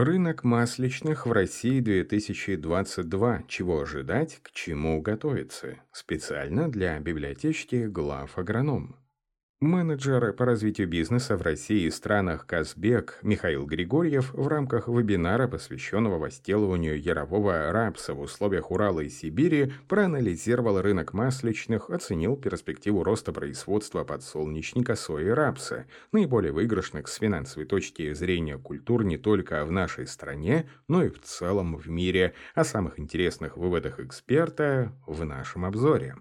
Рынок масличных в России 2022. Чего ожидать, к чему готовиться? Специально для библиотечки глав агроном. Менеджер по развитию бизнеса в России и странах Казбек Михаил Григорьев в рамках вебинара, посвященного возделыванию ярового рапса в условиях Урала и Сибири, проанализировал рынок масличных, оценил перспективу роста производства подсолнечника, сои и рапса, наиболее выигрышных с финансовой точки зрения культур не только в нашей стране, но и в целом в мире, о самых интересных выводах эксперта в нашем обзоре.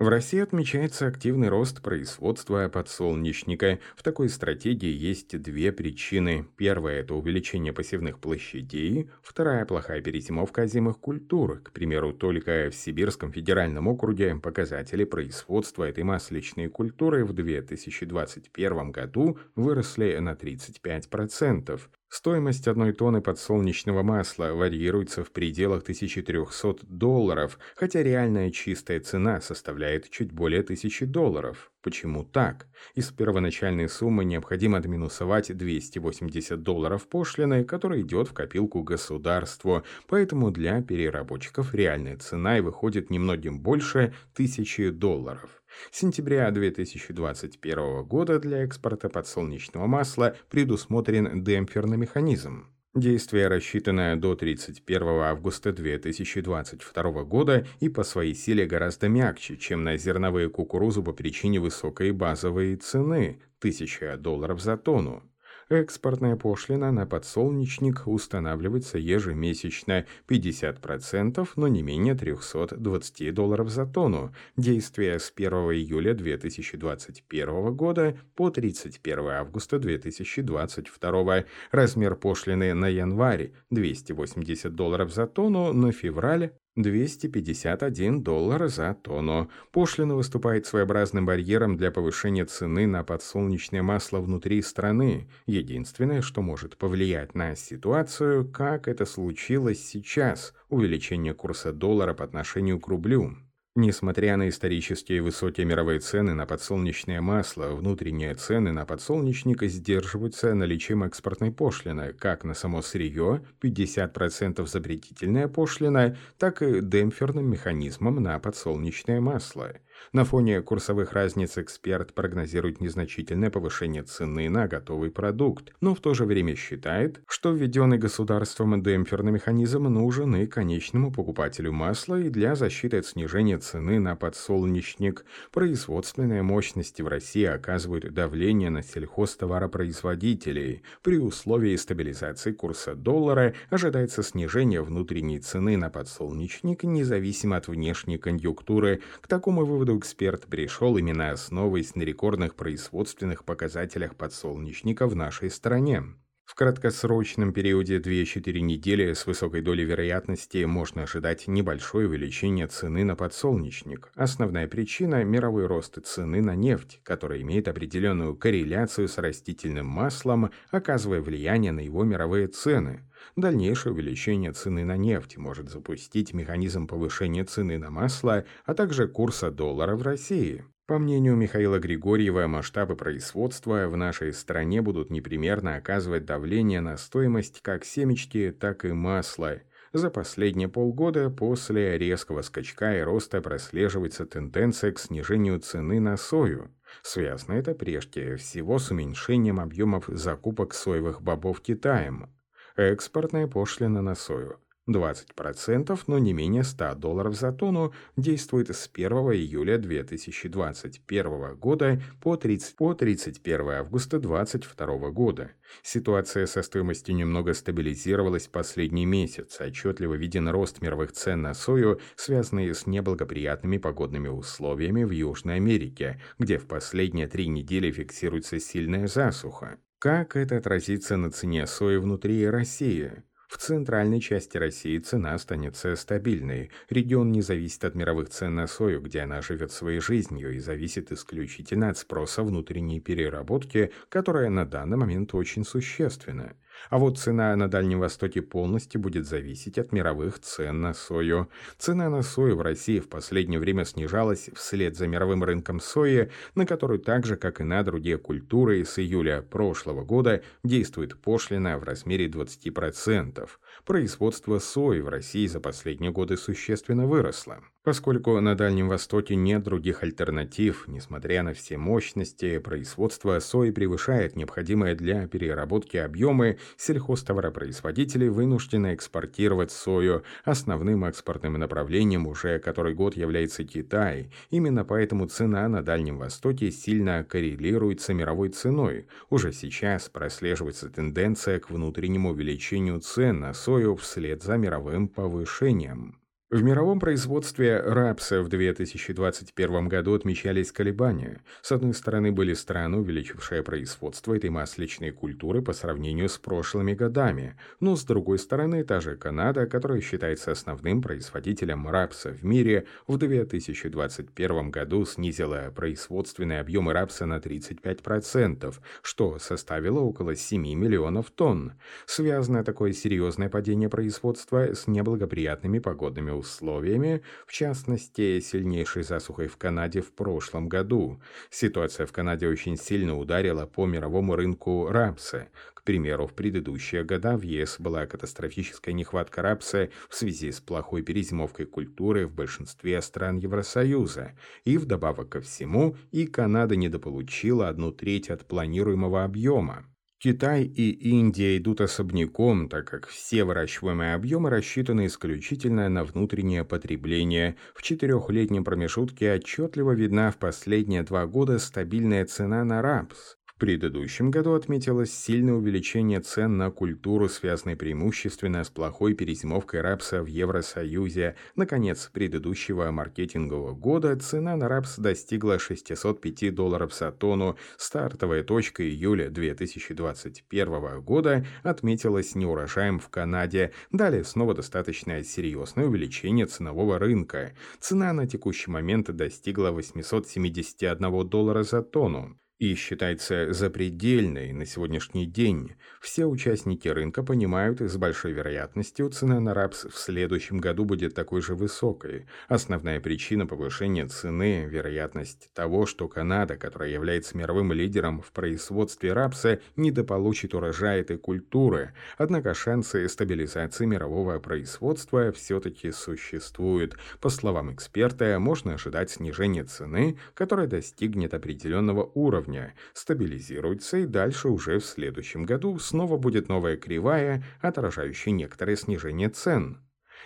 В России отмечается активный рост производства подсолнечника. В такой стратегии есть две причины. Первая – это увеличение посевных площадей. Вторая – плохая перезимовка озимых культур. К примеру, только в Сибирском федеральном округе показатели производства этой масличной культуры в 2021 году выросли на 35%. Стоимость одной тонны подсолнечного масла варьируется в пределах 1300 долларов, хотя реальная чистая цена составляет чуть более 1000 долларов. Почему так? Из первоначальной суммы необходимо отминусовать 280 долларов пошлины, которая идет в копилку государству, поэтому для переработчиков реальная цена и выходит немногим больше 1000 долларов. Сентября 2021 года для экспорта подсолнечного масла предусмотрен демпферный механизм. Действие рассчитано до 31 августа 2022 года и по своей силе гораздо мягче, чем на зерновые кукурузу по причине высокой базовой цены – 1000 долларов за тонну. Экспортная пошлина на подсолнечник устанавливается ежемесячно 50%, но не менее 320 долларов за тонну. Действие с 1 июля 2021 года по 31 августа 2022. Размер пошлины на январь 280 долларов за тонну, на февраль 251 доллар за тонну. Пошлина выступает своеобразным барьером для повышения цены на подсолнечное масло внутри страны. Единственное, что может повлиять на ситуацию, как это случилось сейчас – увеличение курса доллара по отношению к рублю. Несмотря на исторические высокие мировые цены на подсолнечное масло, внутренние цены на подсолнечник сдерживаются наличием экспортной пошлины, как на само сырье 50% запретительная пошлина, так и демпферным механизмом на подсолнечное масло. На фоне курсовых разниц эксперт прогнозирует незначительное повышение цены на готовый продукт, но в то же время считает, что введенный государством демпферный механизм нужен и конечному покупателю масла и для защиты от снижения цены на подсолнечник. Производственные мощности в России оказывают давление на сельхозтоваропроизводителей. При условии стабилизации курса доллара ожидается снижение внутренней цены на подсолнечник независимо от внешней конъюнктуры. К такому выводу выводу эксперт пришел именно основываясь на рекордных производственных показателях подсолнечника в нашей стране. В краткосрочном периоде 2-4 недели с высокой долей вероятности можно ожидать небольшое увеличение цены на подсолнечник. Основная причина – мировой рост цены на нефть, которая имеет определенную корреляцию с растительным маслом, оказывая влияние на его мировые цены – Дальнейшее увеличение цены на нефть может запустить механизм повышения цены на масло, а также курса доллара в России. По мнению Михаила Григорьева, масштабы производства в нашей стране будут непримерно оказывать давление на стоимость как семечки, так и масла. За последние полгода после резкого скачка и роста прослеживается тенденция к снижению цены на сою. Связано это прежде всего с уменьшением объемов закупок соевых бобов Китаем. Экспортная пошлина на сою 20%, но не менее 100 долларов за тонну действует с 1 июля 2021 года по, 30, по 31 августа 2022 года. Ситуация со стоимостью немного стабилизировалась последний месяц. Отчетливо виден рост мировых цен на сою, связанный с неблагоприятными погодными условиями в Южной Америке, где в последние три недели фиксируется сильная засуха. Как это отразится на цене сои внутри России? В центральной части России цена останется стабильной. Регион не зависит от мировых цен на сою, где она живет своей жизнью и зависит исключительно от спроса внутренней переработки, которая на данный момент очень существенна. А вот цена на Дальнем Востоке полностью будет зависеть от мировых цен на сою. Цена на сою в России в последнее время снижалась вслед за мировым рынком сои, на который так же, как и на другие культуры, с июля прошлого года действует пошлина в размере 20%. Производство сои в России за последние годы существенно выросло. Поскольку на Дальнем Востоке нет других альтернатив, несмотря на все мощности, производство сои превышает необходимые для переработки объемы, сельхозтоваропроизводители вынуждены экспортировать сою. Основным экспортным направлением уже который год является Китай. Именно поэтому цена на Дальнем Востоке сильно коррелирует с мировой ценой. Уже сейчас прослеживается тенденция к внутреннему увеличению цен на сою вслед за мировым повышением. В мировом производстве рапса в 2021 году отмечались колебания. С одной стороны, были страны, увеличившие производство этой масличной культуры по сравнению с прошлыми годами, но с другой стороны, та же Канада, которая считается основным производителем рапса в мире, в 2021 году снизила производственные объемы рапса на 35%, что составило около 7 миллионов тонн. Связано такое серьезное падение производства с неблагоприятными погодными условиями в частности, сильнейшей засухой в Канаде в прошлом году. Ситуация в Канаде очень сильно ударила по мировому рынку рапса. К примеру, в предыдущие года в ЕС была катастрофическая нехватка рапса в связи с плохой перезимовкой культуры в большинстве стран Евросоюза. И вдобавок ко всему, и Канада недополучила одну треть от планируемого объема. Китай и Индия идут особняком, так как все выращиваемые объемы рассчитаны исключительно на внутреннее потребление. В четырехлетнем промежутке отчетливо видна в последние два года стабильная цена на рапс. Предыдущем году отметилось сильное увеличение цен на культуру, связанное преимущественно с плохой перезимовкой рапса в Евросоюзе. Наконец, предыдущего маркетингового года цена на рапс достигла 605 долларов за тонну. Стартовая точка июля 2021 года отметилась неурожаем в Канаде. Далее снова достаточно серьезное увеличение ценового рынка. Цена на текущий момент достигла 871 доллара за тонну и считается запредельной на сегодняшний день, все участники рынка понимают, с большой вероятностью цена на рапс в следующем году будет такой же высокой. Основная причина повышения цены – вероятность того, что Канада, которая является мировым лидером в производстве рапса, недополучит урожай этой культуры. Однако шансы стабилизации мирового производства все-таки существуют. По словам эксперта, можно ожидать снижения цены, которая достигнет определенного уровня, уровня, стабилизируется и дальше уже в следующем году снова будет новая кривая, отражающая некоторое снижение цен.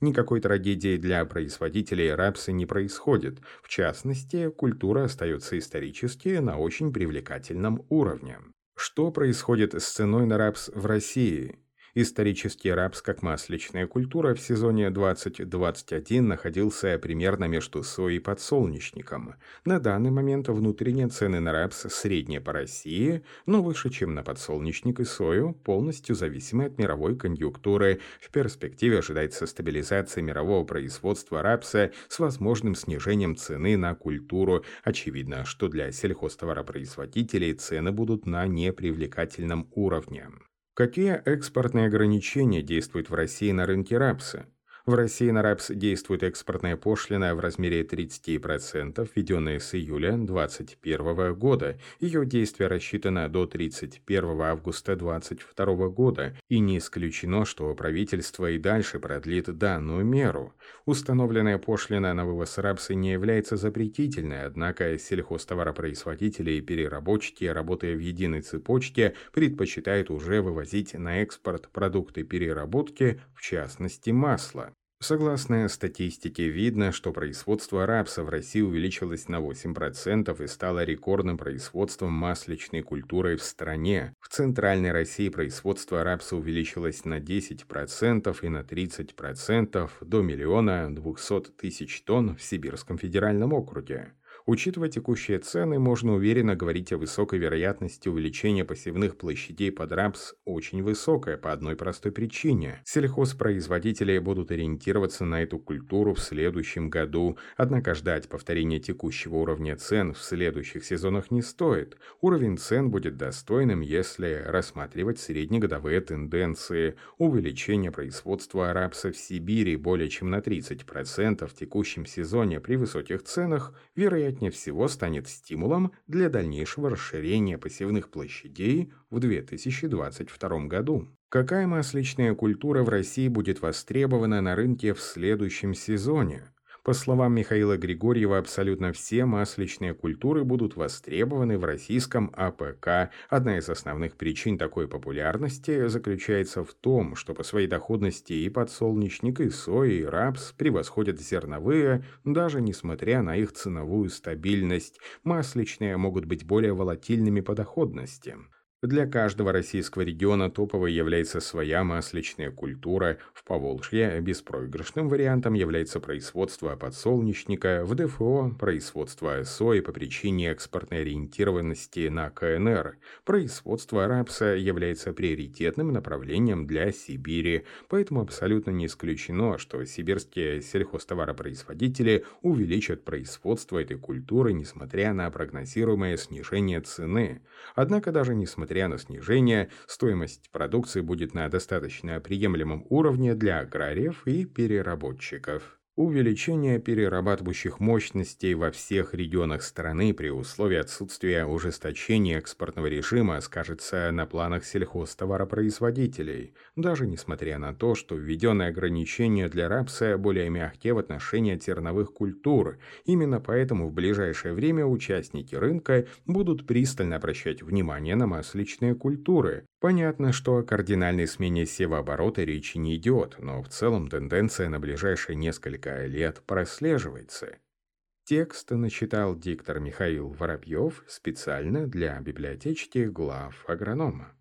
Никакой трагедии для производителей рапса не происходит. В частности, культура остается исторически на очень привлекательном уровне. Что происходит с ценой на рапс в России? Исторический рапс как масличная культура в сезоне 2021 находился примерно между соей и подсолнечником. На данный момент внутренние цены на рапс средние по России, но выше, чем на подсолнечник и сою, полностью зависимы от мировой конъюнктуры. В перспективе ожидается стабилизация мирового производства рапса с возможным снижением цены на культуру. Очевидно, что для сельхозтоваропроизводителей цены будут на непривлекательном уровне. Какие экспортные ограничения действуют в России на рынке рапса? В России на рапс действует экспортная пошлина в размере 30%, введенная с июля 2021 года. Ее действие рассчитано до 31 августа 2022 года, и не исключено, что правительство и дальше продлит данную меру. Установленная пошлина на вывоз рапса не является запретительной, однако сельхозтоваропроизводители и переработчики, работая в единой цепочке, предпочитают уже вывозить на экспорт продукты переработки, в частности масло. Согласно статистике, видно, что производство рапса в России увеличилось на 8% и стало рекордным производством масличной культуры в стране. В Центральной России производство рапса увеличилось на 10% и на 30% до миллиона 200 тысяч тонн в Сибирском федеральном округе. Учитывая текущие цены, можно уверенно говорить о высокой вероятности увеличения посевных площадей под рапс очень высокая по одной простой причине. Сельхозпроизводители будут ориентироваться на эту культуру в следующем году, однако ждать повторения текущего уровня цен в следующих сезонах не стоит. Уровень цен будет достойным, если рассматривать среднегодовые тенденции. Увеличение производства рапса в Сибири более чем на 30% в текущем сезоне при высоких ценах, вероятно, вероятнее всего станет стимулом для дальнейшего расширения посевных площадей в 2022 году. Какая масличная культура в России будет востребована на рынке в следующем сезоне? По словам Михаила Григорьева, абсолютно все масличные культуры будут востребованы в российском АПК. Одна из основных причин такой популярности заключается в том, что по своей доходности и подсолнечник, и соя, и рапс превосходят зерновые, даже несмотря на их ценовую стабильность. Масличные могут быть более волатильными по доходности. Для каждого российского региона топовой является своя масличная культура. В Поволжье беспроигрышным вариантом является производство подсолнечника, в ДФО – производство сои по причине экспортной ориентированности на КНР. Производство рапса является приоритетным направлением для Сибири, поэтому абсолютно не исключено, что сибирские сельхозтоваропроизводители увеличат производство этой культуры, несмотря на прогнозируемое снижение цены. Однако даже несмотря несмотря на снижение, стоимость продукции будет на достаточно приемлемом уровне для аграриев и переработчиков. Увеличение перерабатывающих мощностей во всех регионах страны при условии отсутствия ужесточения экспортного режима скажется на планах сельхозтоваропроизводителей, даже несмотря на то, что введенные ограничения для рапса более мягкие в отношении терновых культур. Именно поэтому в ближайшее время участники рынка будут пристально обращать внимание на масличные культуры, Понятно, что о кардинальной смене севооборота речи не идет, но в целом тенденция на ближайшие несколько лет прослеживается. Текст начитал диктор Михаил Воробьев специально для библиотечки глав агронома.